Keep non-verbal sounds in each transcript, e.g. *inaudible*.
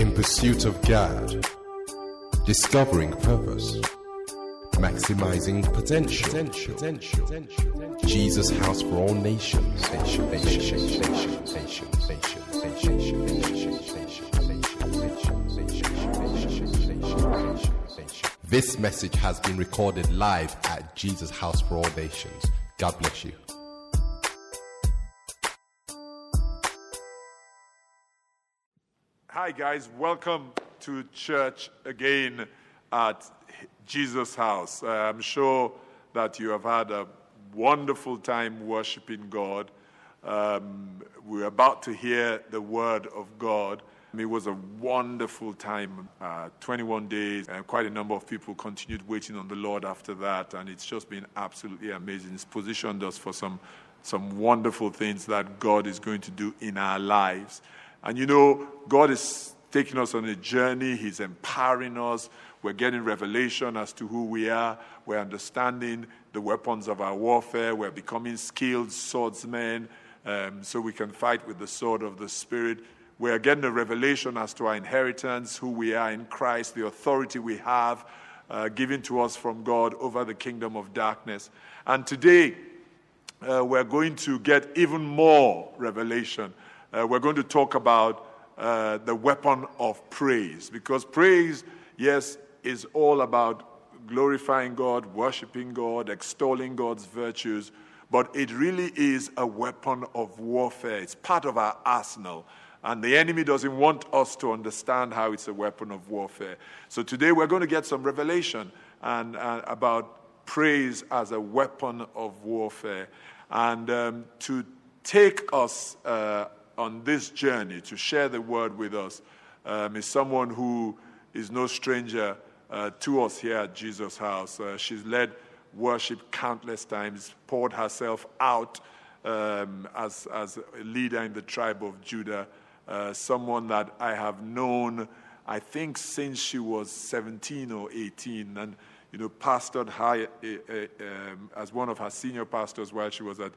In pursuit of God, discovering purpose, maximizing potential. Jesus House for All Nations. Nation, nation, nation, nation, nation, nation, nation, nation, nation, nation. This message has been recorded live at Jesus House for All Nations. God bless you. Hi, guys. Welcome to church again at Jesus House. Uh, I'm sure that you have had a wonderful time worshiping God. Um, we're about to hear the word of God. It was a wonderful time, uh, 21 days, and quite a number of people continued waiting on the Lord after that, and it's just been absolutely amazing. It's positioned us for some, some wonderful things that God is going to do in our lives. And you know, God is taking us on a journey, He's empowering us. We're getting revelation as to who we are. We're understanding the weapons of our warfare. We're becoming skilled swordsmen um, so we can fight with the sword of the Spirit. We're getting a revelation as to our inheritance, who we are in Christ, the authority we have uh, given to us from God over the kingdom of darkness. And today, uh, we're going to get even more revelation. Uh, we're going to talk about uh, the weapon of praise because praise, yes, is all about glorifying God, worshiping God, extolling God's virtues, but it really is a weapon of warfare. It's part of our arsenal. And the enemy doesn't want us to understand how it's a weapon of warfare. So today we're going to get some revelation and, uh, about praise as a weapon of warfare. And um, to take us uh, on this journey, to share the word with us, um, is someone who is no stranger uh, to us here at Jesus House. Uh, she's led worship countless times, poured herself out um, as, as a leader in the tribe of Judah, uh, someone that I have known, I think, since she was 17 or 18, and you know, pastored her uh, um, as one of her senior pastors while she was at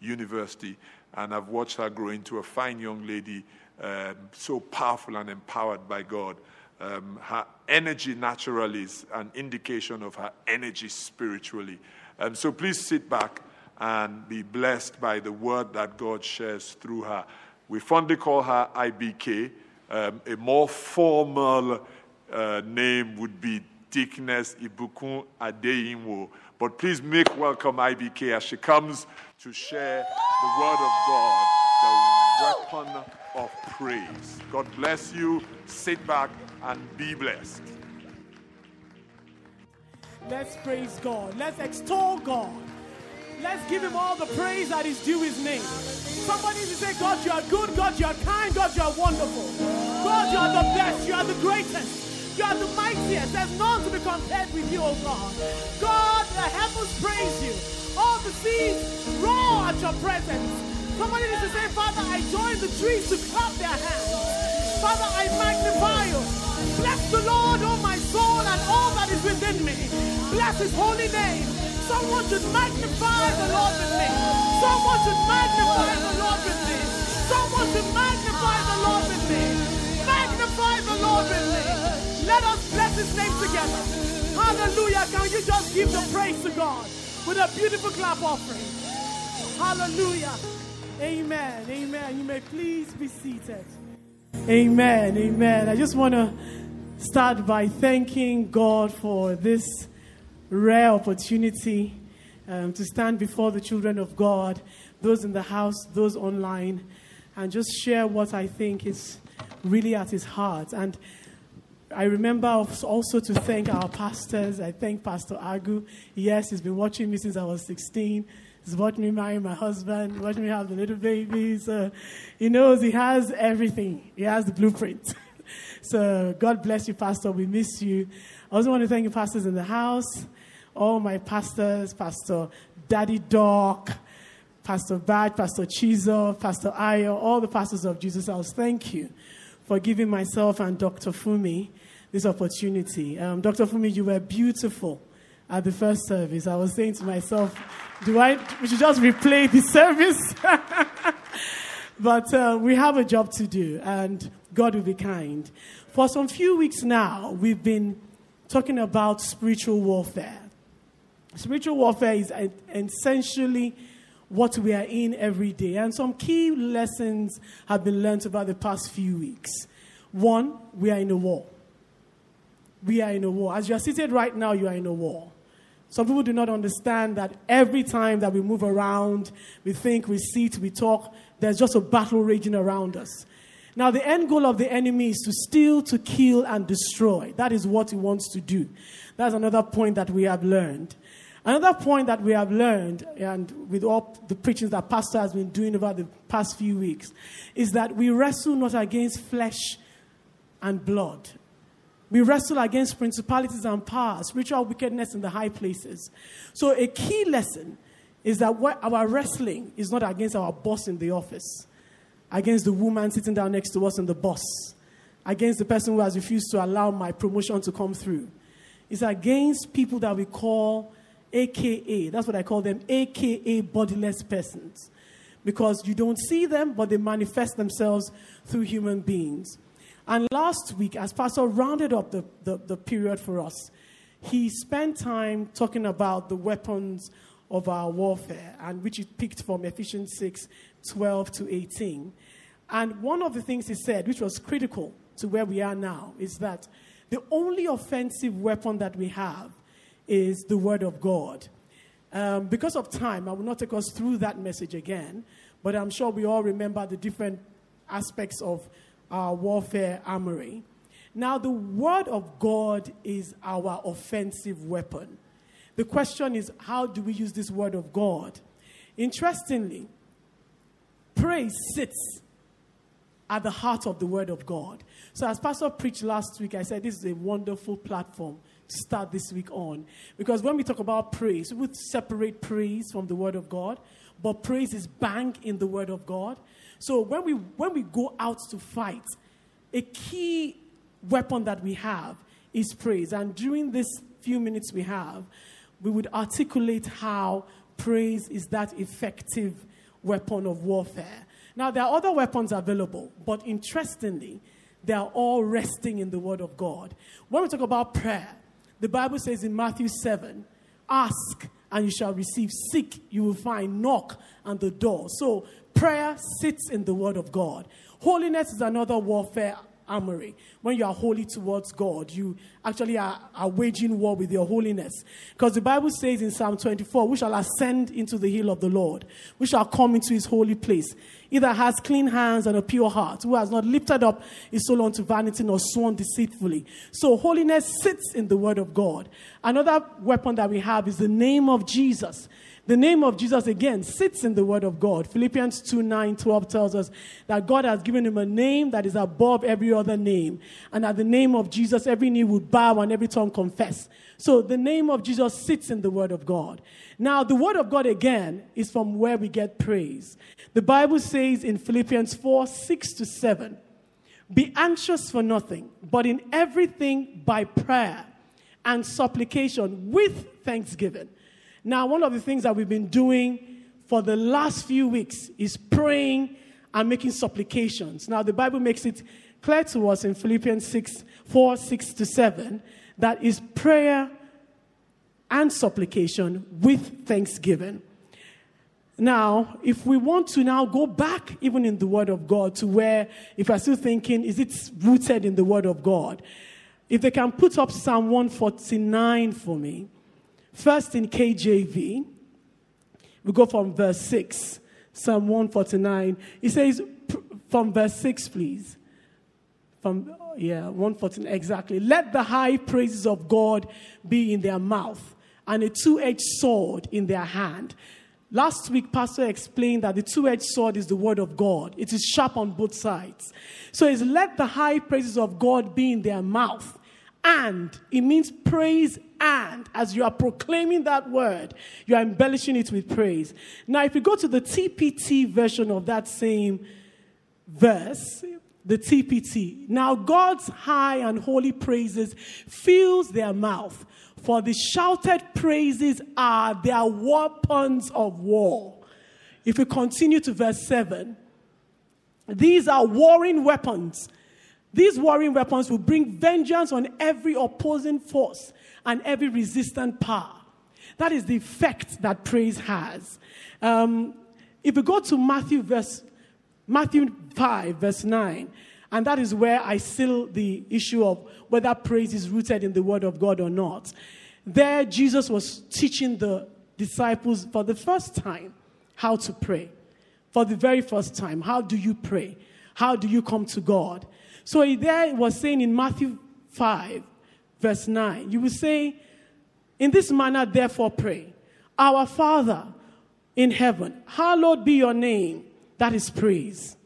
university, and I've watched her grow into a fine young lady, um, so powerful and empowered by God. Um, her energy naturally is an indication of her energy spiritually. Um, so please sit back and be blessed by the word that God shares through her. We fondly call her IBK. Um, a more formal uh, name would be Deaconess Ibukun Adeyinwo. But please make welcome IBK as she comes to share the word of God, the weapon of praise. God bless you. Sit back and be blessed. Let's praise God. Let's extol God. Let's give him all the praise that is due his name. Somebody to say, God, you are good. God, you are kind. God, you are wonderful. God, you are the best. You are the greatest. You are the mightiest. There's none to be compared with you, oh God. God, the heavens praise you. The seas roar at your presence. Somebody needs to say, Father, I join the trees to clap their hands. Father, I magnify you. Bless the Lord, oh my soul, and all that is within me. Bless his holy name. Someone should magnify the Lord with me. Someone should magnify the Lord with me. Someone should magnify the Lord with me. Magnify the Lord with me. Let us bless his name together. Hallelujah. Can you just give the praise to God with a beautiful clap offering? Hallelujah. Amen. Amen. You may please be seated. Amen. Amen. I just want to start by thanking God for this rare opportunity um, to stand before the children of God, those in the house, those online, and just share what I think is really at his heart. And I remember also to thank our pastors. I thank Pastor Agu. Yes, he's been watching me since I was 16. He's watched me marry my husband, watched me have the little babies. Uh, he knows he has everything. He has the blueprint. *laughs* so God bless you, Pastor. We miss you. I also want to thank the pastors in the house, all my pastors, Pastor Daddy Doc, Pastor Bad, Pastor Chizo, Pastor Ayo, all the pastors of Jesus House. Thank you for giving myself and Dr. Fumi this opportunity. Um, Dr. Fumi, you were beautiful at the first service. I was saying to myself, do I, we should just replay the service? *laughs* but uh, we have a job to do, and God will be kind. For some few weeks now, we've been talking about spiritual warfare. Spiritual warfare is essentially what we are in every day, and some key lessons have been learned over the past few weeks. One, we are in a war. We are in a war. As you are seated right now, you are in a war. Some people do not understand that every time that we move around, we think, we sit, we talk, there's just a battle raging around us. Now, the end goal of the enemy is to steal, to kill, and destroy. That is what he wants to do. That's another point that we have learned. Another point that we have learned, and with all the preachings that Pastor has been doing over the past few weeks, is that we wrestle not against flesh and blood. We wrestle against principalities and powers, spiritual wickedness in the high places. So, a key lesson is that our wrestling is not against our boss in the office, against the woman sitting down next to us in the bus, against the person who has refused to allow my promotion to come through. It's against people that we call AKA, that's what I call them, AKA bodiless persons. Because you don't see them, but they manifest themselves through human beings. And last week, as Pastor rounded up the, the, the period for us, he spent time talking about the weapons of our warfare, and which he picked from Ephesians 6 12 to 18. And one of the things he said, which was critical to where we are now, is that the only offensive weapon that we have is the Word of God. Um, because of time, I will not take us through that message again, but I'm sure we all remember the different aspects of our warfare armory. Now, the Word of God is our offensive weapon. The question is, how do we use this word of God? Interestingly, praise sits at the heart of the word of God. So, as Pastor preached last week, I said this is a wonderful platform start this week on. Because when we talk about praise, we would separate praise from the word of God, but praise is bang in the word of God. So, when we, when we go out to fight, a key weapon that we have is praise. And during this few minutes we have, we would articulate how praise is that effective weapon of warfare. Now, there are other weapons available, but interestingly, they are all resting in the Word of God. When we talk about prayer, the Bible says in Matthew 7 ask and you shall receive, seek, you will find, knock, and the door. So, prayer sits in the Word of God. Holiness is another warfare armory. When you are holy towards God, you actually are, are waging war with your holiness. Because the Bible says in Psalm 24, we shall ascend into the hill of the Lord. We shall come into his holy place. He that has clean hands and a pure heart, who has not lifted up his soul unto vanity nor sworn deceitfully. So holiness sits in the word of God. Another weapon that we have is the name of Jesus. The name of Jesus, again, sits in the Word of God. Philippians 2 9 12 tells us that God has given him a name that is above every other name. And at the name of Jesus, every knee would bow and every tongue confess. So the name of Jesus sits in the Word of God. Now, the Word of God, again, is from where we get praise. The Bible says in Philippians 4 6 to 7 Be anxious for nothing, but in everything by prayer and supplication with thanksgiving now, one of the things that we've been doing for the last few weeks is praying and making supplications. Now, the Bible makes it clear to us in Philippians 6 4, 6 to 7 that is prayer and supplication with thanksgiving. Now, if we want to now go back even in the Word of God to where, if I'm still thinking, is it rooted in the Word of God? If they can put up Psalm 149 for me. First in KJV, we go from verse 6, Psalm 149. It says, from verse 6, please. From, yeah, 149, exactly. Let the high praises of God be in their mouth and a two edged sword in their hand. Last week, Pastor explained that the two edged sword is the word of God. It is sharp on both sides. So it's let the high praises of God be in their mouth and. It means praise and. As you are proclaiming that word, you are embellishing it with praise. Now, if you go to the TPT version of that same verse, the TPT, now God's high and holy praises fills their mouth, for the shouted praises are their weapons of war. If we continue to verse 7, These are warring weapons. These warring weapons will bring vengeance on every opposing force and every resistant power. That is the effect that praise has. Um, if we go to Matthew verse Matthew 5, verse 9, and that is where I seal the issue of whether praise is rooted in the word of God or not. There, Jesus was teaching the disciples for the first time how to pray. For the very first time, how do you pray? How do you come to God? So there was saying in Matthew 5, verse 9, you will say, In this manner, therefore, pray. Our Father in heaven, hallowed be your name. That is praise.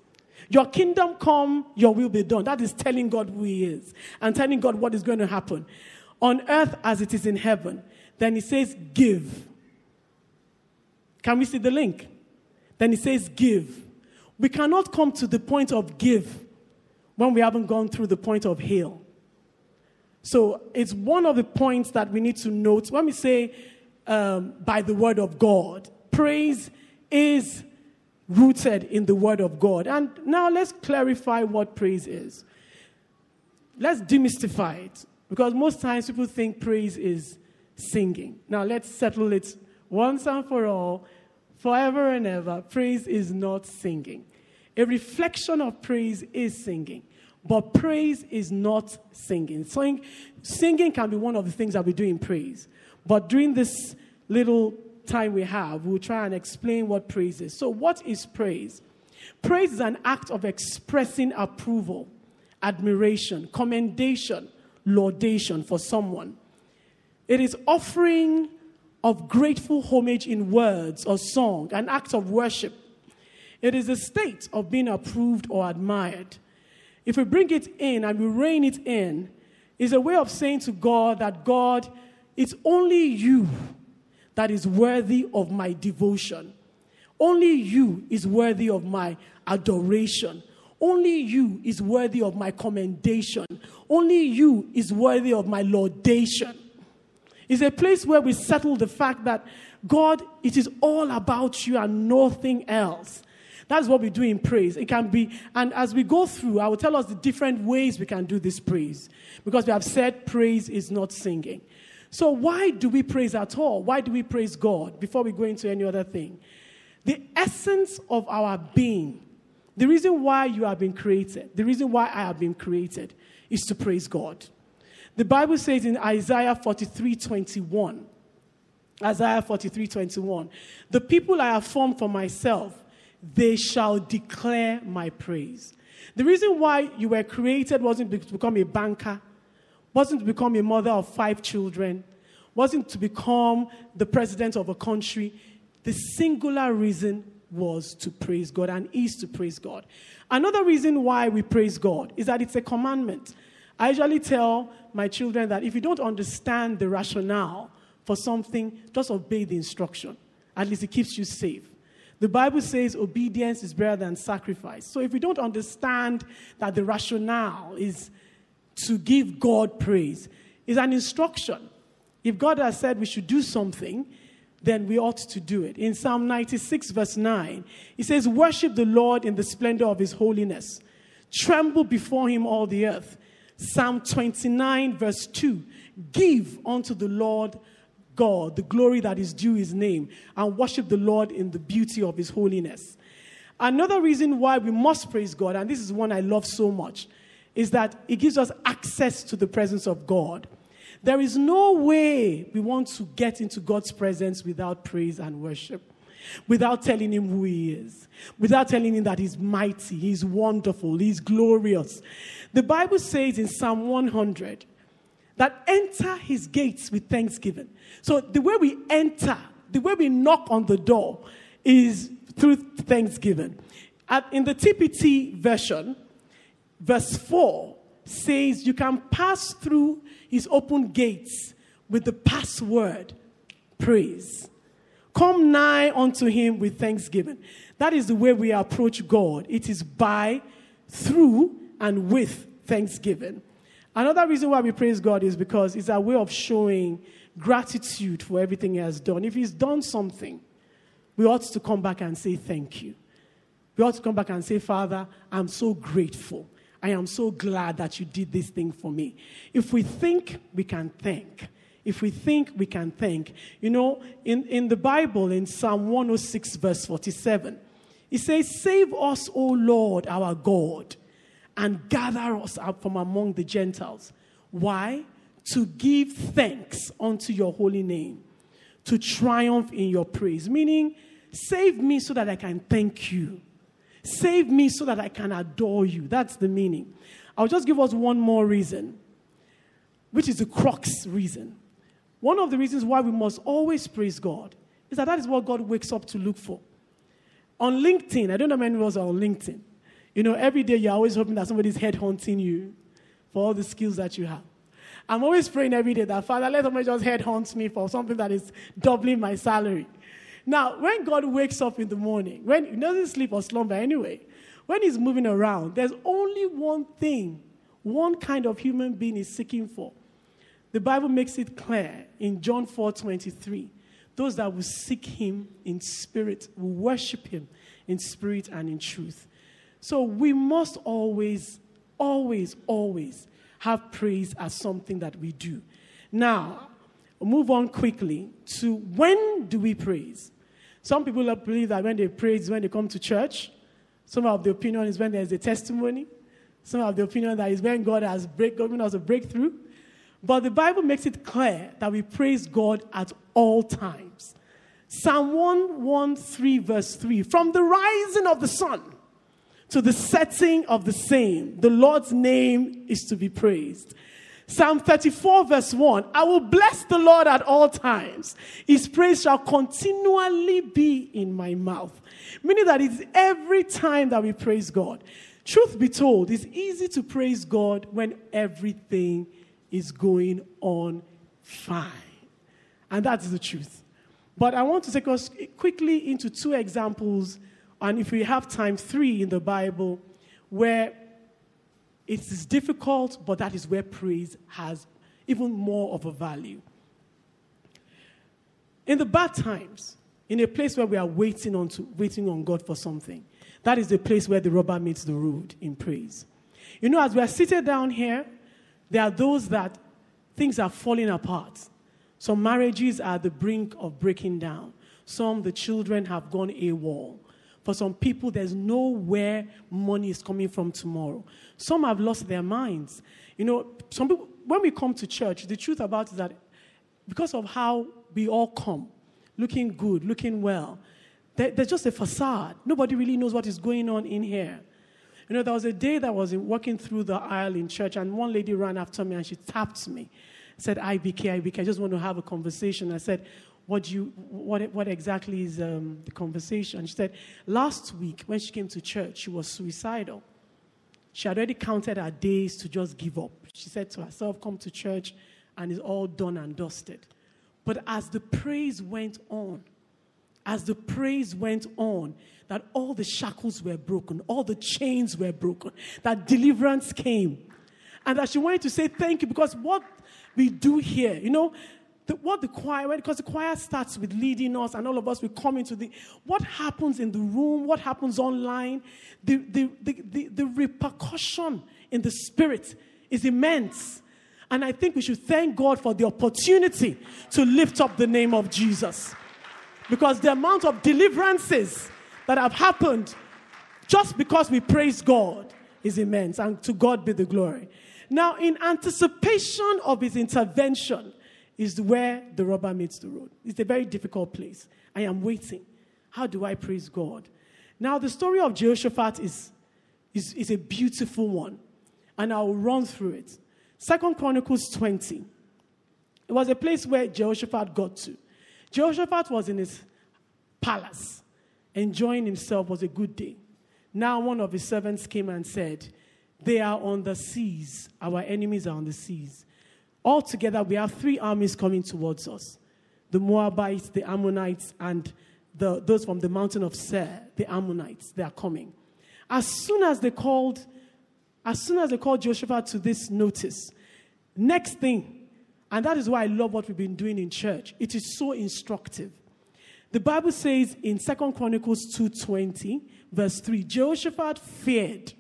Your kingdom come, your will be done. That is telling God who He is and telling God what is going to happen on earth as it is in heaven. Then He says, Give. Can we see the link? Then He says, Give. We cannot come to the point of give when we haven't gone through the point of heal. So it's one of the points that we need to note when we say um, by the word of God. Praise is rooted in the Word of God. And now let's clarify what praise is. Let's demystify it because most times people think praise is singing. Now let's settle it once and for all, forever and ever. Praise is not singing. A reflection of praise is singing, but praise is not singing. Sing, singing can be one of the things that we do in praise. But during this little time we have, we'll try and explain what praise is. So, what is praise? Praise is an act of expressing approval, admiration, commendation, laudation for someone. It is offering of grateful homage in words or song, an act of worship. It is a state of being approved or admired. If we bring it in and we rein it in, is a way of saying to God that God, it's only you that is worthy of my devotion. Only you is worthy of my adoration. Only you is worthy of my commendation. Only you is worthy of my laudation. It's a place where we settle the fact that God, it is all about you and nothing else. That's what we do in praise. It can be, and as we go through, I will tell us the different ways we can do this praise. Because we have said praise is not singing. So, why do we praise at all? Why do we praise God before we go into any other thing? The essence of our being, the reason why you have been created, the reason why I have been created, is to praise God. The Bible says in Isaiah 43 21, Isaiah 43 21, the people I have formed for myself, they shall declare my praise. The reason why you were created wasn't to become a banker wasn't to become a mother of five children, wasn't to become the president of a country. The singular reason was to praise God and is to praise God. Another reason why we praise God is that it's a commandment. I usually tell my children that if you don't understand the rationale for something, just obey the instruction. At least it keeps you safe. The Bible says obedience is better than sacrifice. So if we don't understand that the rationale is to give God praise. is an instruction. If God has said we should do something, then we ought to do it. In Psalm 96, verse 9, it says, Worship the Lord in the splendor of his holiness, tremble before him all the earth. Psalm 29, verse 2, Give unto the Lord God the glory that is due his name, and worship the Lord in the beauty of his holiness. Another reason why we must praise God, and this is one I love so much, is that it gives us access to the presence of God. There is no way we want to get into God's presence without praise and worship, without telling Him who He is, without telling Him that He's mighty, He's wonderful, He's glorious. The Bible says in Psalm 100 that enter His gates with thanksgiving. So the way we enter, the way we knock on the door is through thanksgiving. At, in the TPT version, verse 4 says you can pass through his open gates with the password praise. Come nigh unto him with thanksgiving. That is the way we approach God. It is by, through, and with thanksgiving. Another reason why we praise God is because it's a way of showing gratitude for everything He has done. If He's done something, we ought to come back and say thank you. We ought to come back and say, Father, I'm so grateful. I am so glad that you did this thing for me. If we think, we can thank. If we think, we can thank. You know, in, in the Bible, in Psalm 106, verse 47, it says, Save us, O Lord, our God, and gather us up from among the Gentiles. Why? To give thanks unto your holy name, to triumph in your praise. Meaning, save me so that I can thank you. Save me so that I can adore you. That's the meaning. I'll just give us one more reason, which is the crux reason. One of the reasons why we must always praise God is that that is what God wakes up to look for. On LinkedIn, I don't know how many of us are on LinkedIn. You know, every day you're always hoping that somebody's head hunting you for all the skills that you have. I'm always praying every day that, Father, let somebody just head hunt me for something that is doubling my salary. Now, when God wakes up in the morning, when he doesn't sleep or slumber anyway, when he's moving around, there's only one thing, one kind of human being is seeking for. The Bible makes it clear in John 4 23. Those that will seek him in spirit, will worship him in spirit and in truth. So we must always, always, always have praise as something that we do. Now, move on quickly to when do we praise? Some people believe that when they praise, when they come to church. Some of the opinion is when there's a testimony. Some of the opinion that is when God has break, given us a breakthrough. But the Bible makes it clear that we praise God at all times. Psalm 113, verse 3 From the rising of the sun to the setting of the same, the Lord's name is to be praised. Psalm 34, verse 1 I will bless the Lord at all times. His praise shall continually be in my mouth. Meaning that it's every time that we praise God. Truth be told, it's easy to praise God when everything is going on fine. And that's the truth. But I want to take us quickly into two examples, and if we have time, three in the Bible, where it is difficult, but that is where praise has even more of a value. In the bad times, in a place where we are waiting on, to, waiting on God for something, that is the place where the rubber meets the road in praise. You know, as we are seated down here, there are those that things are falling apart. Some marriages are at the brink of breaking down. Some, the children have gone AWOL. For some people, there's nowhere money is coming from tomorrow. Some have lost their minds. You know, some people, when we come to church, the truth about it is that because of how we all come, looking good, looking well, there's just a facade. Nobody really knows what is going on in here. You know, there was a day that I was walking through the aisle in church, and one lady ran after me and she tapped me. Said, IBK, IBK, I just want to have a conversation. I said, what, you, what, what exactly is um, the conversation? She said, last week when she came to church, she was suicidal. She had already counted her days to just give up. She said to herself, Come to church, and it's all done and dusted. But as the praise went on, as the praise went on, that all the shackles were broken, all the chains were broken, that deliverance came. And that she wanted to say thank you because what we do here, you know, the, what the choir, because the choir starts with leading us, and all of us will come into the. What happens in the room, what happens online, the, the, the, the, the repercussion in the spirit is immense. And I think we should thank God for the opportunity to lift up the name of Jesus. Because the amount of deliverances that have happened just because we praise God is immense. And to God be the glory. Now, in anticipation of his intervention, is where the rubber meets the road. It's a very difficult place. I am waiting. How do I praise God? Now, the story of Jehoshaphat is, is, is a beautiful one, and I'll run through it. Second Chronicles 20. It was a place where Jehoshaphat got to. Jehoshaphat was in his palace, enjoying himself, was a good day. Now, one of his servants came and said, They are on the seas. Our enemies are on the seas. Altogether, we have three armies coming towards us the Moabites, the Ammonites, and the, those from the mountain of Seir, the Ammonites. They are coming. As soon as they called, as soon as they called Joshua to this notice, next thing, and that is why I love what we've been doing in church, it is so instructive. The Bible says in Second Chronicles 2:20, verse 3, Jehoshaphat feared.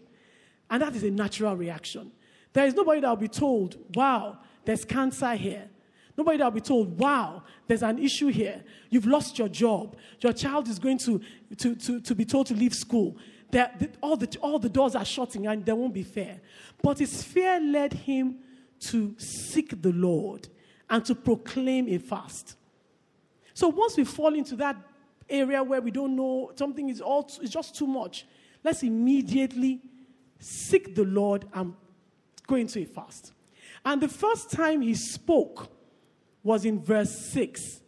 And that is a natural reaction. There is nobody that will be told, wow, there's cancer here. Nobody that will be told, wow, there's an issue here. You've lost your job. Your child is going to, to, to, to be told to leave school. The, all, the, all the doors are shutting and there won't be fear. But his fear led him to seek the Lord and to proclaim a fast. So once we fall into that area where we don't know something is all it's just too much, let's immediately seek the Lord and go into a fast. And the first time he spoke was in verse 6.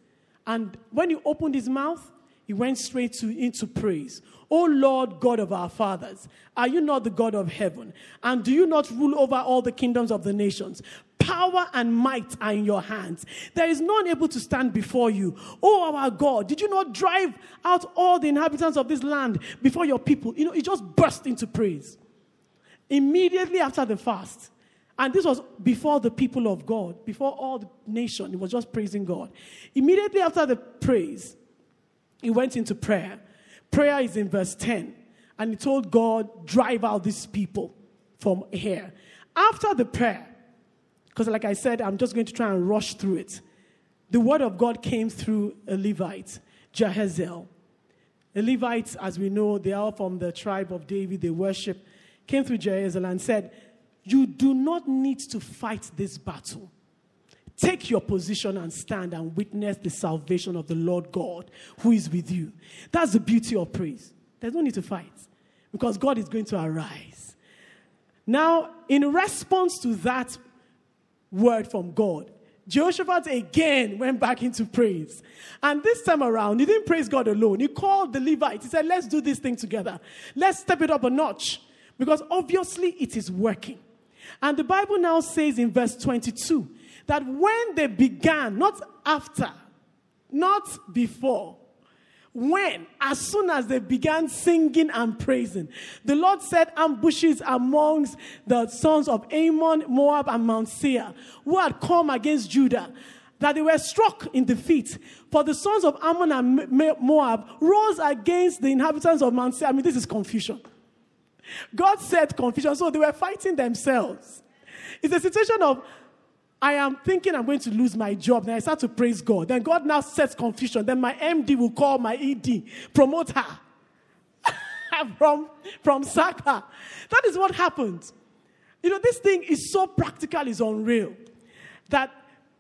And when he opened his mouth, he went straight to, into praise. O Lord God of our fathers, are you not the God of heaven? And do you not rule over all the kingdoms of the nations? Power and might are in your hands. There is none able to stand before you. Oh, our God, did you not drive out all the inhabitants of this land before your people? You know, he just burst into praise. Immediately after the fast, and this was before the people of God, before all the nation. He was just praising God. Immediately after the praise, he went into prayer. Prayer is in verse 10. And he told God, drive out these people from here. After the prayer, because like I said, I'm just going to try and rush through it. The word of God came through a Levite, Jahaziel. The Levites, as we know, they are from the tribe of David, they worship, came through Jahaziel and said, you do not need to fight this battle. Take your position and stand and witness the salvation of the Lord God who is with you. That's the beauty of praise. There's no need to fight because God is going to arise. Now, in response to that word from God, Jehoshaphat again went back into praise. And this time around, he didn't praise God alone. He called the Levites. He said, Let's do this thing together. Let's step it up a notch because obviously it is working. And the Bible now says in verse 22 that when they began, not after, not before, when, as soon as they began singing and praising, the Lord set ambushes amongst the sons of Ammon, Moab, and Mount Seir, who had come against Judah, that they were struck in defeat. For the sons of Ammon and Moab rose against the inhabitants of Mount Seir. I mean, this is confusion. God said confusion, so they were fighting themselves. It's a situation of, I am thinking I'm going to lose my job. Then I start to praise God. Then God now sets confusion. Then my MD will call my ED, promote her *laughs* from, from Saka. That is what happens. You know, this thing is so practical, it's unreal. That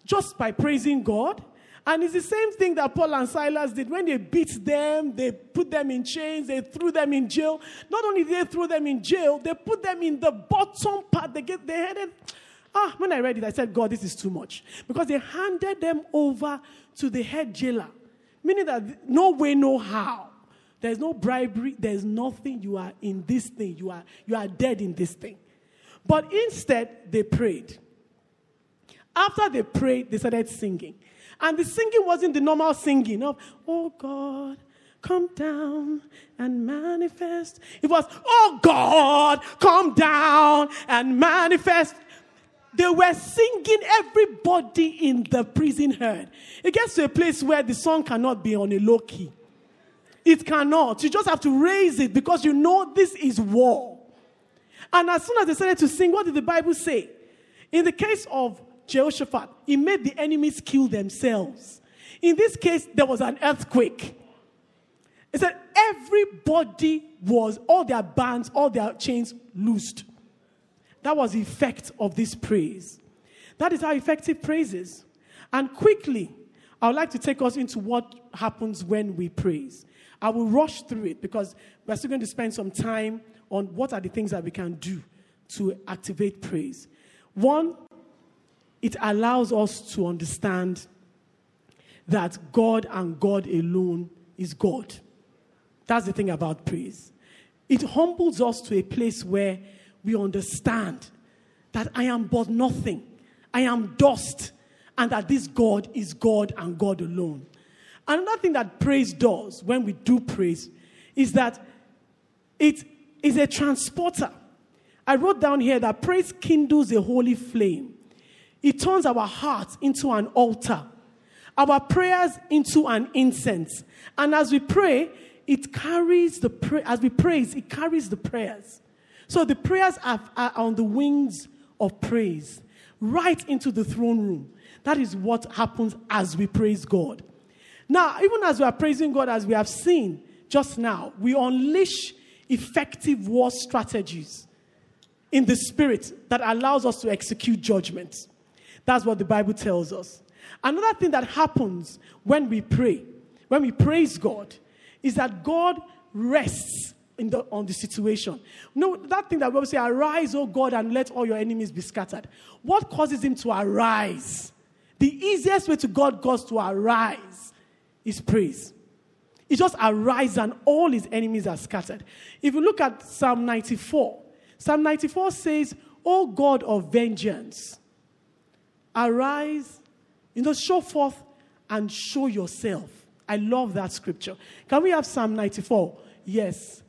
just by praising God, and it's the same thing that Paul and Silas did when they beat them, they put them in chains, they threw them in jail. Not only they throw them in jail, they put them in the bottom part. They get they headed. Ah, when I read it, I said, God, this is too much. Because they handed them over to the head jailer. Meaning that no way, no how. There's no bribery, there's nothing. You are in this thing. You are you are dead in this thing. But instead, they prayed. After they prayed, they started singing. And the singing wasn't the normal singing of, oh God, come down and manifest. It was, oh God, come down and manifest. They were singing everybody in the prison heard. It gets to a place where the song cannot be on a low key. It cannot. You just have to raise it because you know this is war. And as soon as they started to sing, what did the Bible say? In the case of Jehoshaphat, he made the enemies kill themselves. In this case, there was an earthquake. It said everybody was, all their bands, all their chains loosed. That was the effect of this praise. That is how effective praise is. And quickly, I would like to take us into what happens when we praise. I will rush through it because we're still going to spend some time on what are the things that we can do to activate praise. One, it allows us to understand that God and God alone is God. That's the thing about praise. It humbles us to a place where we understand that I am but nothing, I am dust, and that this God is God and God alone. Another thing that praise does when we do praise is that it is a transporter. I wrote down here that praise kindles a holy flame it turns our hearts into an altar. our prayers into an incense. And as we pray, it carries the pray- as we praise, it carries the prayers. So the prayers are, are on the wings of praise, right into the throne room. That is what happens as we praise God. Now, even as we are praising God, as we have seen just now, we unleash effective war strategies in the spirit that allows us to execute judgment. That's what the Bible tells us. Another thing that happens when we pray, when we praise God, is that God rests the, on the situation. No, that thing that we say, arise, O God, and let all your enemies be scattered. What causes him to arise? The easiest way to God God's to arise is praise. He just arise and all his enemies are scattered. If you look at Psalm 94, Psalm 94 says, O God of vengeance, arise, you know, show forth and show yourself. I love that scripture. Can we have Psalm 94? Yes.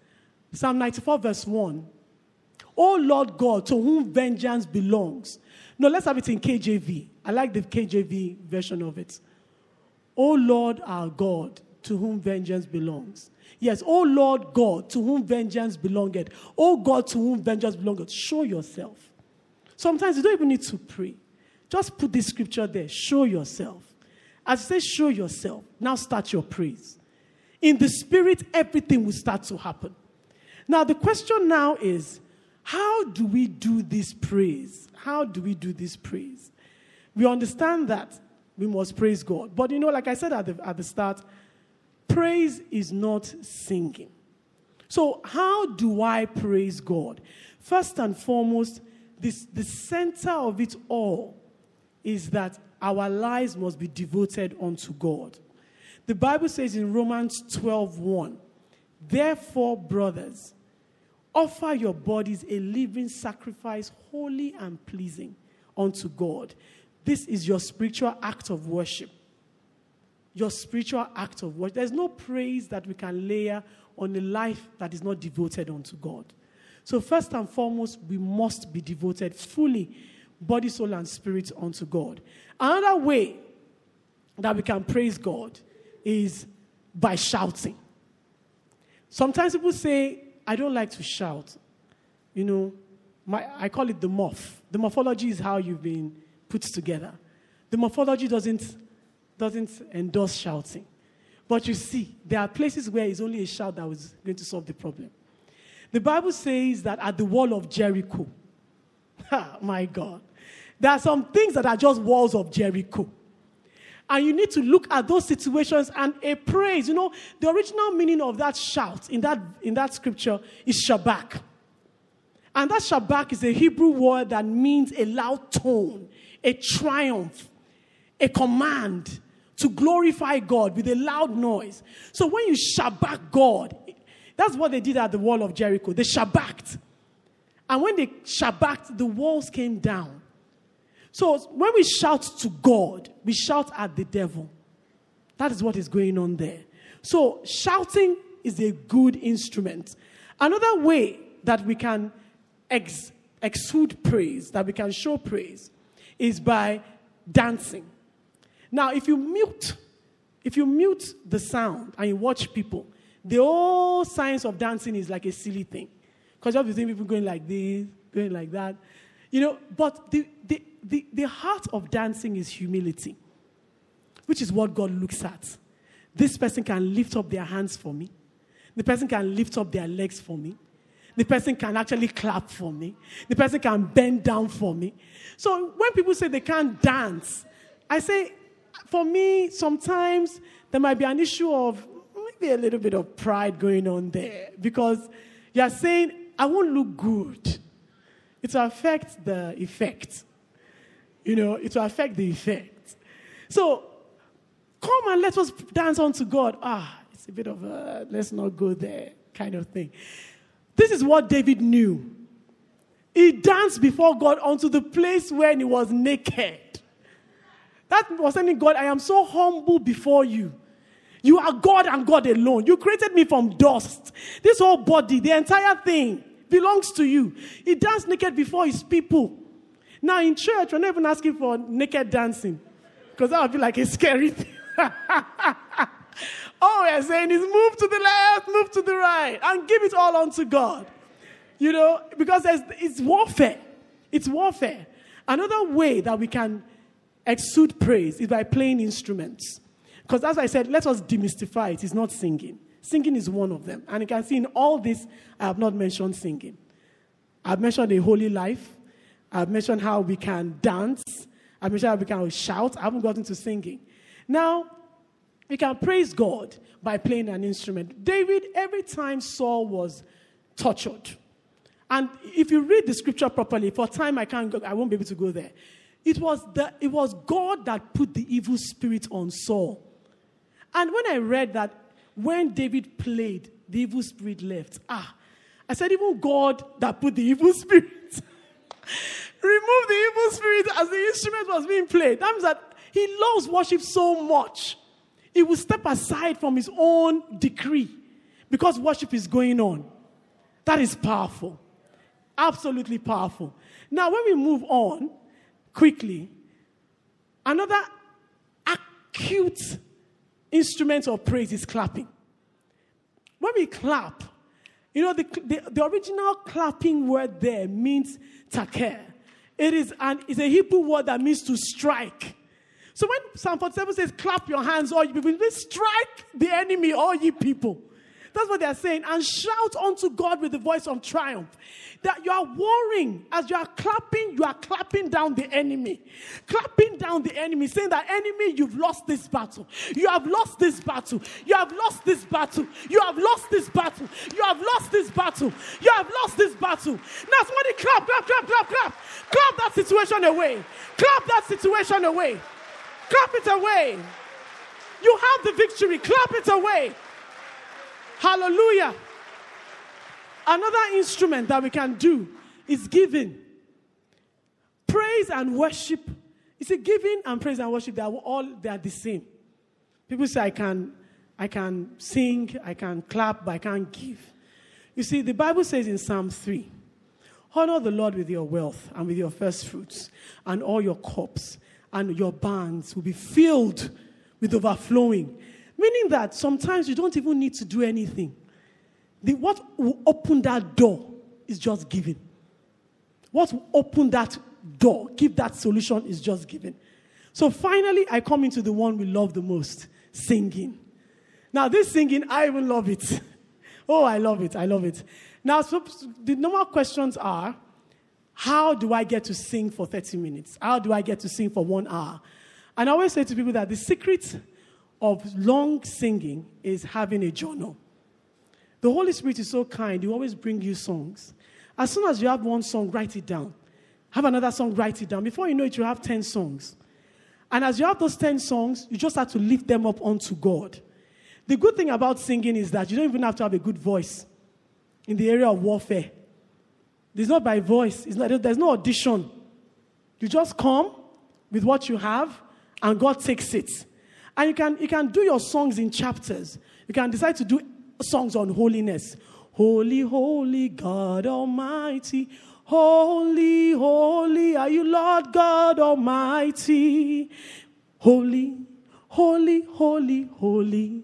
Psalm 94, verse 1. O Lord God, to whom vengeance belongs. No, let's have it in KJV. I like the KJV version of it. O Lord our God, to whom vengeance belongs. Yes, O Lord God, to whom vengeance belongeth. O God, to whom vengeance belongeth. Show yourself. Sometimes you don't even need to pray. Just put this scripture there. Show yourself. As I say, show yourself. Now start your praise. In the spirit, everything will start to happen. Now, the question now is how do we do this praise? How do we do this praise? We understand that we must praise God. But you know, like I said at the, at the start, praise is not singing. So, how do I praise God? First and foremost, this, the center of it all is that our lives must be devoted unto God. The Bible says in Romans 12 1, Therefore, brothers, offer your bodies a living sacrifice, holy and pleasing unto God. This is your spiritual act of worship. Your spiritual act of worship. There's no praise that we can layer on a life that is not devoted unto God. So, first and foremost, we must be devoted fully, body, soul, and spirit, unto God. Another way that we can praise God is by shouting. Sometimes people say, I don't like to shout. You know, my, I call it the morph. The morphology is how you've been put together. The morphology doesn't, doesn't endorse shouting. But you see, there are places where it's only a shout that was going to solve the problem. The Bible says that at the wall of Jericho, *laughs* my God, there are some things that are just walls of Jericho. And you need to look at those situations and a praise. You know, the original meaning of that shout in that, in that scripture is shabach. And that shabach is a Hebrew word that means a loud tone, a triumph, a command to glorify God with a loud noise. So when you shabach God, that's what they did at the wall of Jericho. They shabached. And when they shabached, the walls came down. So when we shout to God, we shout at the devil. That is what is going on there. So shouting is a good instrument. Another way that we can ex- exude praise, that we can show praise, is by dancing. Now, if you mute, if you mute the sound and you watch people, the whole science of dancing is like a silly thing. Because you have to see people going like this, going like that. You know, but the, the, the, the heart of dancing is humility, which is what God looks at. This person can lift up their hands for me. The person can lift up their legs for me. The person can actually clap for me. The person can bend down for me. So when people say they can't dance, I say, for me, sometimes there might be an issue of maybe a little bit of pride going on there because you're saying, I won't look good. It will affect the effect. You know, it will affect the effect. So, come and let us dance unto God. Ah, it's a bit of a let's not go there kind of thing. This is what David knew. He danced before God unto the place where he was naked. That was telling God, I am so humble before you. You are God and God alone. You created me from dust. This whole body, the entire thing belongs to you. He danced naked before his people. Now in church, we're not even asking for naked dancing because that would be like a scary thing. *laughs* all we're saying is move to the left, move to the right, and give it all unto God. You know, because it's warfare. It's warfare. Another way that we can exude praise is by playing instruments. Because as I said, let us demystify it. It's not singing. Singing is one of them. And you can see in all this, I have not mentioned singing. I've mentioned a holy life. I've mentioned how we can dance. I've mentioned how we can shout. I haven't gotten to singing. Now, we can praise God by playing an instrument. David, every time Saul was tortured, and if you read the scripture properly, for time I can't go, I won't be able to go there. It was, the, it was God that put the evil spirit on Saul. And when I read that, when David played, the evil spirit left. Ah, I said, even God that put the evil *laughs* spirit removed the evil spirit as the instrument was being played. That means that he loves worship so much. He will step aside from his own decree because worship is going on. That is powerful. Absolutely powerful. Now, when we move on quickly, another acute instrument of praise is clapping. When we clap, you know, the, the, the original clapping word there means taqa. It is an, it's a Hebrew word that means to strike. So when Psalm 47 says, clap your hands, all you people, strike the enemy, all ye people. That's what they're saying. And shout unto God with the voice of triumph. That you are warring. As you are clapping, you are clapping down the enemy. Clapping down the enemy, saying that enemy, you've lost this battle. You have lost this battle. You have lost this battle. You have lost this battle. You have lost this battle. You have lost this battle. Now somebody clap, clap, clap, clap, clap. Clap that situation away. Clap that situation away. Clap it away. You have the victory. Clap it away. Hallelujah. Another instrument that we can do is giving. Praise and worship. You see, giving and praise and worship, they are all they are the same. People say I can I can sing, I can clap, but I can't give. You see, the Bible says in Psalm 3, honor the Lord with your wealth and with your first fruits and all your cups, and your barns will be filled with overflowing. Meaning that sometimes you don't even need to do anything. The, what will open that door is just giving. What will open that door, give that solution, is just giving. So finally, I come into the one we love the most singing. Now, this singing, I even love it. *laughs* oh, I love it. I love it. Now, so the normal questions are how do I get to sing for 30 minutes? How do I get to sing for one hour? And I always say to people that the secret of long singing is having a journal. The Holy Spirit is so kind, He always bring you songs. As soon as you have one song, write it down. Have another song, write it down. Before you know it, you have 10 songs. And as you have those 10 songs, you just have to lift them up onto God. The good thing about singing is that you don't even have to have a good voice in the area of warfare. It's not by voice, it's not, there's no audition. You just come with what you have, and God takes it. And you can, you can do your songs in chapters. You can decide to do songs on holiness. Holy, holy God Almighty. Holy, holy are you, Lord God Almighty. Holy, holy, holy, holy.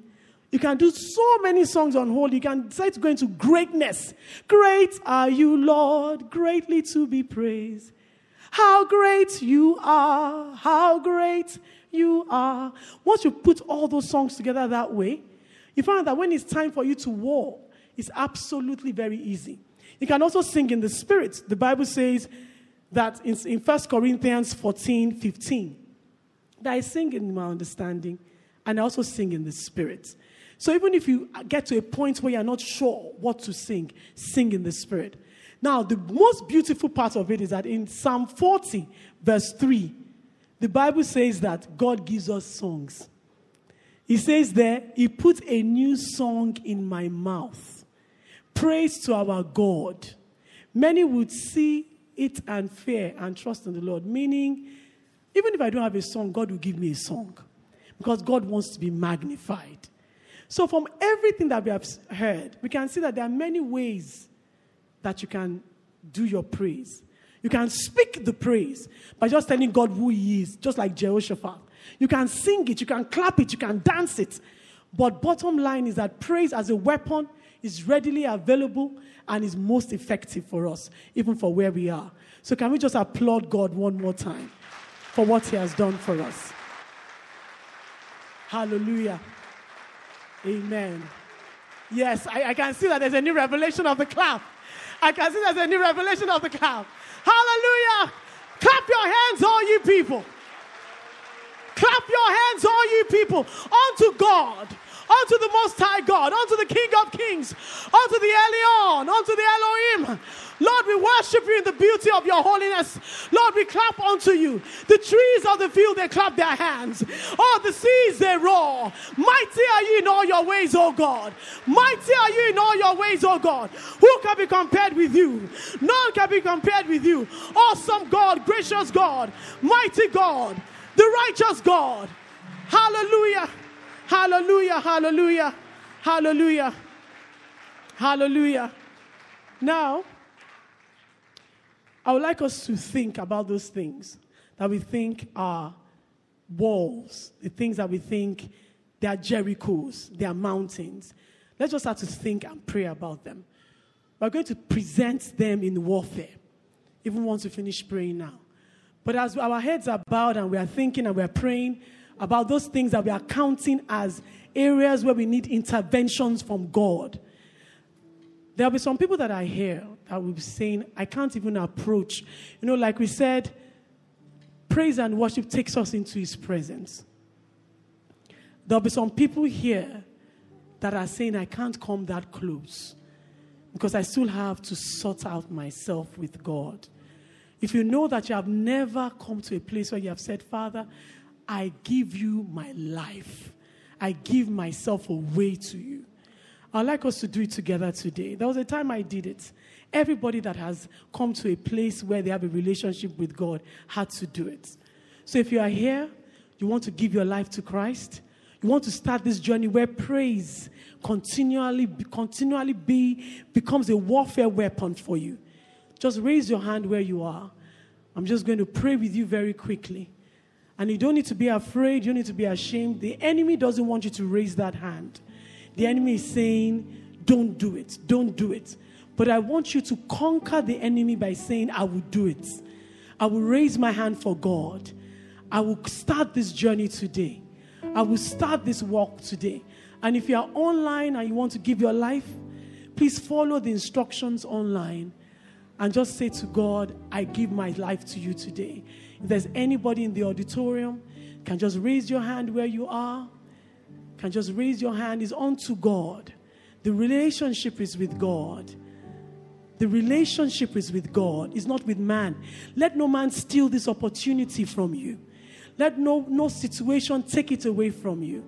You can do so many songs on holy. You can decide to go into greatness. Great are you, Lord, greatly to be praised. How great you are, how great you are. Once you put all those songs together that way, you find that when it's time for you to war, it's absolutely very easy. You can also sing in the spirit. The Bible says that in, in 1 Corinthians 14 15, that I sing in my understanding and I also sing in the spirit. So even if you get to a point where you're not sure what to sing, sing in the spirit. Now, the most beautiful part of it is that in Psalm 40, verse 3, the Bible says that God gives us songs. He says there, He put a new song in my mouth. Praise to our God. Many would see it and fear and trust in the Lord, meaning, even if I don't have a song, God will give me a song because God wants to be magnified. So, from everything that we have heard, we can see that there are many ways that you can do your praise. You can speak the praise by just telling God who He is, just like Jehoshaphat. You can sing it, you can clap it, you can dance it. But bottom line is that praise as a weapon is readily available and is most effective for us, even for where we are. So, can we just applaud God one more time for what He has done for us? Hallelujah. Amen. Yes, I, I, can see that there's a new revelation of the clap. I can see there's a new revelation of the clap. Hallelujah. Clap your hands, all you people. Clap your hands, all you people, unto God unto the Most High God, unto the King of Kings, unto the Elyon, unto the Elohim. Lord, we worship you in the beauty of your holiness. Lord, we clap unto you. The trees of the field, they clap their hands. Oh, the seas, they roar. Mighty are you in all your ways, O God. Mighty are you in all your ways, O God. Who can be compared with you? None can be compared with you. Awesome God, gracious God, mighty God, the righteous God. Hallelujah. Hallelujah, hallelujah, hallelujah, hallelujah. Now, I would like us to think about those things that we think are walls, the things that we think they are Jerichos, they are mountains. Let's just start to think and pray about them. We're going to present them in warfare, even once we finish praying now. But as our heads are bowed and we are thinking and we are praying, about those things that we are counting as areas where we need interventions from God. There'll be some people that I hear that will be saying, I can't even approach. You know, like we said, praise and worship takes us into His presence. There'll be some people here that are saying, I can't come that close because I still have to sort out myself with God. If you know that you have never come to a place where you have said, Father, I give you my life. I give myself away to you. I'd like us to do it together today. There was a time I did it. Everybody that has come to a place where they have a relationship with God had to do it. So if you are here, you want to give your life to Christ, you want to start this journey where praise continually, continually be, becomes a warfare weapon for you. Just raise your hand where you are. I'm just going to pray with you very quickly. And you don't need to be afraid, you don't need to be ashamed. The enemy doesn't want you to raise that hand. The enemy is saying, Don't do it, don't do it. But I want you to conquer the enemy by saying, I will do it. I will raise my hand for God. I will start this journey today. I will start this walk today. And if you are online and you want to give your life, please follow the instructions online and just say to God, I give my life to you today. If there's anybody in the auditorium, can just raise your hand where you are. Can just raise your hand. Is unto God. The relationship is with God. The relationship is with God, is not with man. Let no man steal this opportunity from you. Let no, no situation take it away from you.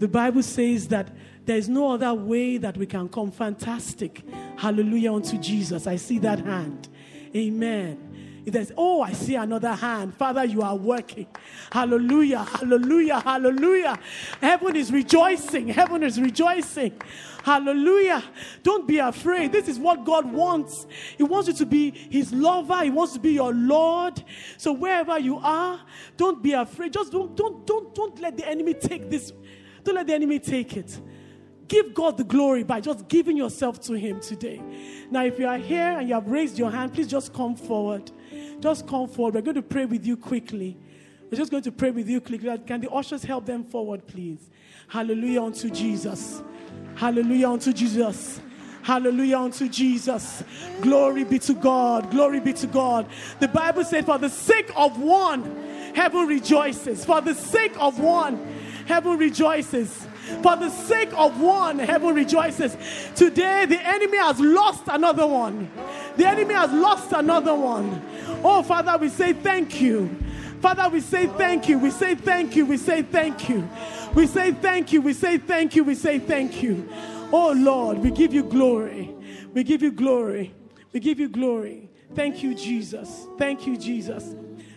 The Bible says that there is no other way that we can come. Fantastic. Hallelujah unto Jesus. I see that hand. Amen. If there's, oh, I see another hand. Father, you are working. Hallelujah, hallelujah, hallelujah. Heaven is rejoicing. Heaven is rejoicing. Hallelujah. Don't be afraid. This is what God wants. He wants you to be His lover. He wants to be your Lord. So wherever you are, don't be afraid. Just don't, don't, don't, don't let the enemy take this. Don't let the enemy take it. Give God the glory by just giving yourself to Him today. Now, if you are here and you have raised your hand, please just come forward. Just come forward. We're going to pray with you quickly. We're just going to pray with you quickly. Can the ushers help them forward, please? Hallelujah unto Jesus. Hallelujah unto Jesus. Hallelujah unto Jesus. Glory be to God. Glory be to God. The Bible said, For the sake of one, heaven rejoices. For the sake of one, heaven rejoices. For the sake of one, heaven rejoices. Today, the enemy has lost another one. The enemy has lost another one. Oh, Father, we say thank you. Father, we say thank you. We say thank you. We say thank you. We say thank you. We say thank you. We say thank you. Oh, Lord, we give you glory. We give you glory. We give you glory. Thank you, Jesus. Thank you, Jesus.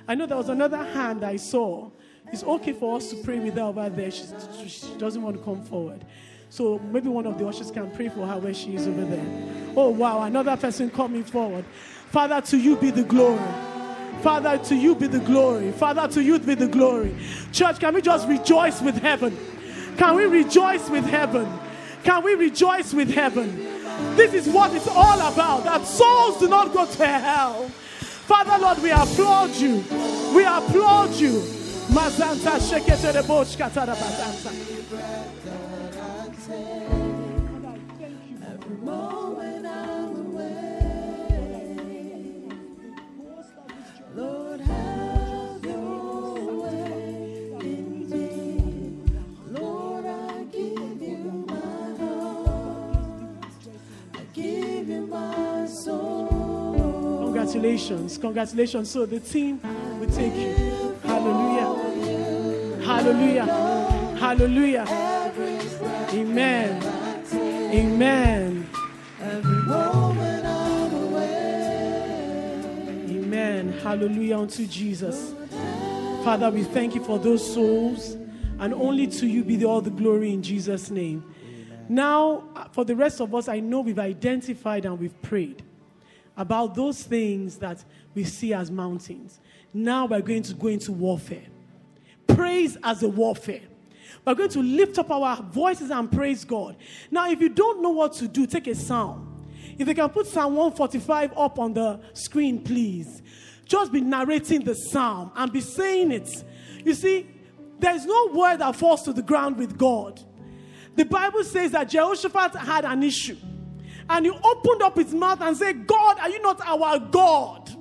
I know there was another hand I saw. It's okay for us to pray with her over there. She, she doesn't want to come forward. So maybe one of the ushers can pray for her where she is over there. Oh, wow. Another person coming forward. Father, to you be the glory. Father, to you be the glory. Father, to you be the glory. Church, can we just rejoice with heaven? Can we rejoice with heaven? Can we rejoice with heaven? This is what it's all about that souls do not go to hell. Father, Lord, we applaud you. We applaud you. Mazanta katara bazanta. moment I'm away. Lord, have your way in me. Lord, I give you my heart. I give you my soul. Congratulations, congratulations. So the team will take you. Hallelujah. Hallelujah. Amen. Amen. Amen. Hallelujah unto Jesus. Father, we thank you for those souls, and only to you be all the glory in Jesus' name. Now, for the rest of us, I know we've identified and we've prayed about those things that we see as mountains. Now we're going to go into warfare. Praise as a warfare. We're going to lift up our voices and praise God. Now, if you don't know what to do, take a psalm. If you can put Psalm 145 up on the screen, please. Just be narrating the psalm and be saying it. You see, there's no word that falls to the ground with God. The Bible says that Jehoshaphat had an issue. And he opened up his mouth and said, God, are you not our God?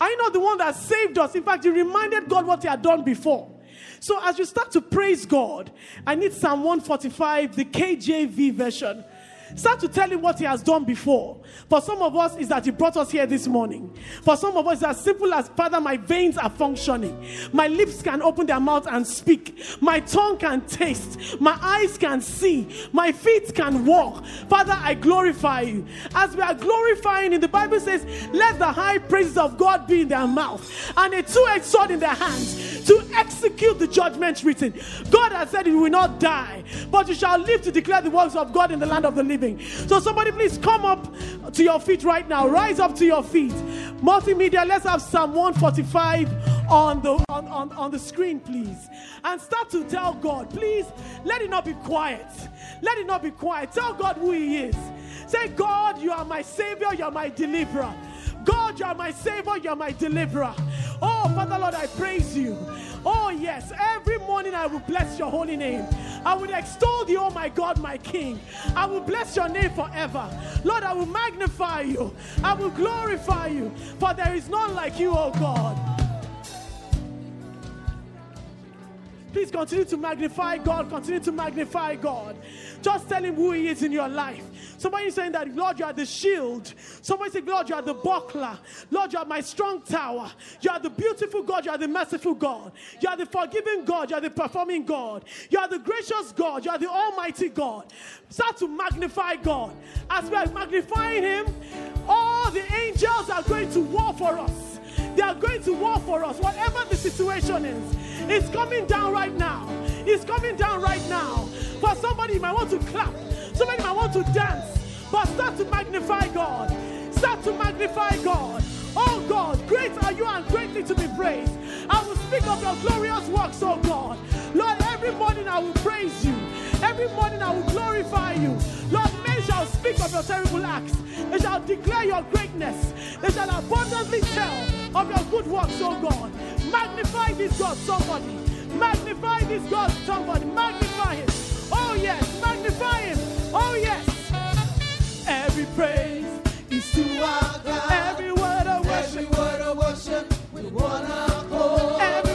Are you not the one that saved us? In fact, he reminded God what he had done before. So as you start to praise God, I need Psalm 145, the KJV version. Start to tell him what he has done before. For some of us, is that he brought us here this morning. For some of us, it's as simple as Father, my veins are functioning. My lips can open their mouth and speak. My tongue can taste. My eyes can see. My feet can walk. Father, I glorify you. As we are glorifying in the Bible says, let the high praises of God be in their mouth and a two-edged sword in their hands to execute the judgment written. God has said you will not die, but you shall live to declare the works of God in the land of the living. So, somebody, please come up to your feet right now. Rise up to your feet. Multimedia, let's have Psalm 145 on the on, on, on the screen, please. And start to tell God, please let it not be quiet. Let it not be quiet. Tell God who He is. Say, God, you are my Savior, you are my deliverer. God, you are my Savior, you are my deliverer. Oh, Father Lord, I praise you. Oh, yes, every morning I will bless your holy name. I will extol thee, oh my God, my King. I will bless your name forever. Lord, I will magnify you. I will glorify you, for there is none like you, oh God. Please continue to magnify God. Continue to magnify God. Just tell Him who He is in your life. Somebody is saying that, Lord, you are the shield. Somebody say, Lord, you are the buckler. Lord, you are my strong tower. You are the beautiful God. You are the merciful God. You are the forgiving God. You are the performing God. You are the gracious God. You are the almighty God. Start to magnify God. As we are magnifying Him, all the angels are going to war for us. They are going to war for us, whatever the situation is. It's coming down right now. It's coming down right now. For somebody, you might want to clap. Somebody might want to dance. But start to magnify God. Start to magnify God. Oh God, great are you and greatly to be praised. I will speak of your glorious works, oh God. Lord, every morning I will praise you. Every morning I will glorify you. Lord, shall speak of your terrible acts. They shall declare your greatness. They shall abundantly tell of your good works, oh God. Magnify this God, somebody. Magnify this God, somebody. Magnify him. Oh yes, magnify him. Oh yes. Every praise is to our God. Every word of worship. Every word of worship with one accord. Every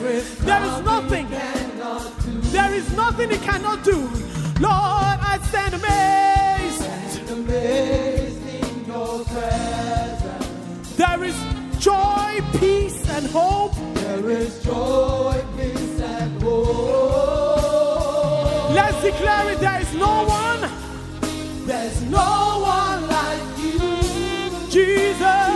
there is nothing. There is nothing he cannot do. Lord, I stand amazed. Amazed in your presence. There is joy, peace, and hope. There is joy, peace, and hope. Let's declare it. There is no one, There's no one like you. Jesus.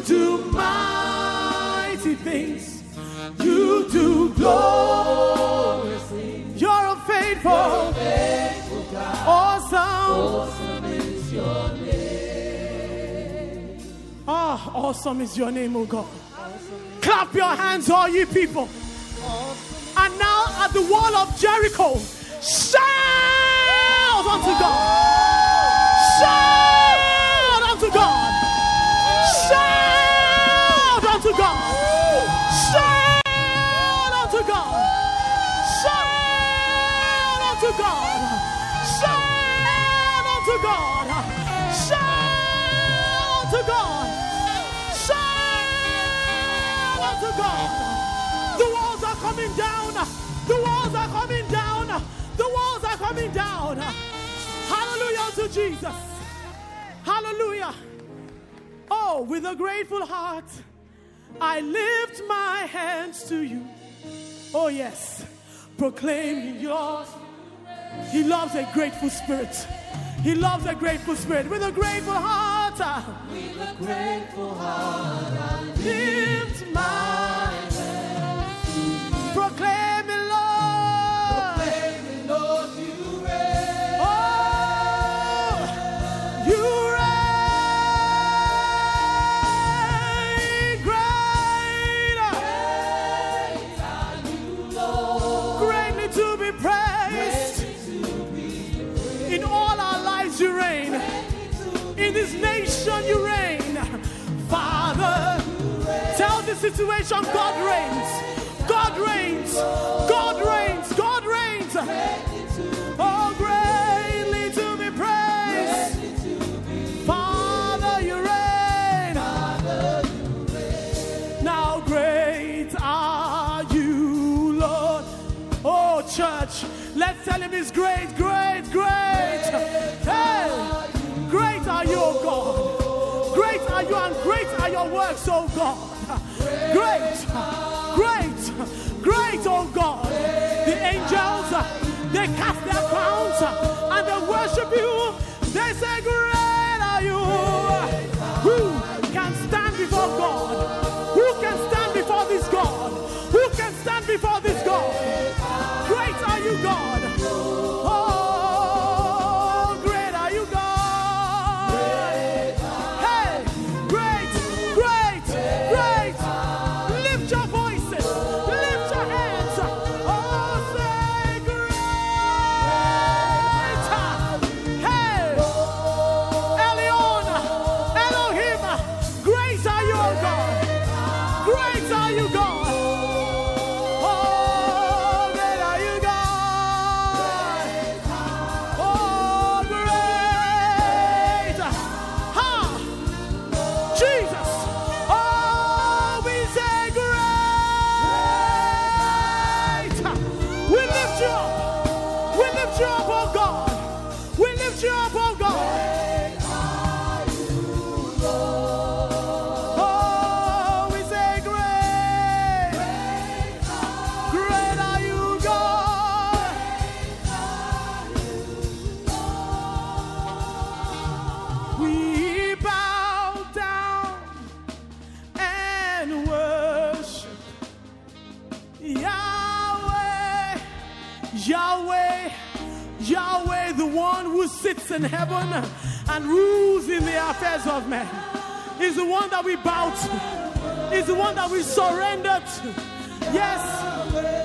You do mighty things. You do Glorious things. You're a faithful, Faithful God. awesome. Awesome is your name. Ah, awesome is your name, oh God. Clap your hands, all you people. And now at the wall of Jericho, shout unto God. Shout unto God. Shout unto God. Shout unto God. Shout unto God. Shout unto God. Shout unto God. The walls are coming down. The walls are coming down. The walls are coming down. Hallelujah to Jesus. Hallelujah. Oh, with a grateful heart, I lift my hands to you. Oh, yes. Proclaim yours. He loves a grateful spirit. He loves a grateful spirit. With a grateful heart, With a grateful heart, I lift my hands. Proclaim situation God reigns. God reigns. God reigns. God reigns. Oh, greatly to be praised. Father, you reign. Now great are you, Lord. Oh, church, let's tell him he's great, great, great. Hey, great are you, oh God. Great are you, and great are your works, oh God. Great, great, great, oh God. The angels, they cast their crowns and they worship you. They say, Great are you. Who can stand before God? Who can stand before this God? Who can stand before this God? Great are you, God. in heaven and rules in the affairs of men. He's the one that we bow to, He's the one that we surrender to. Yes,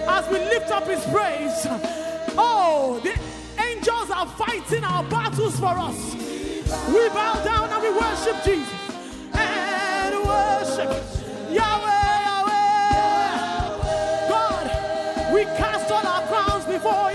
as we lift up His praise, oh, the angels are fighting our battles for us. We bow down and we worship Jesus and worship Yahweh. Yahweh. God, we cast all our crowns before you.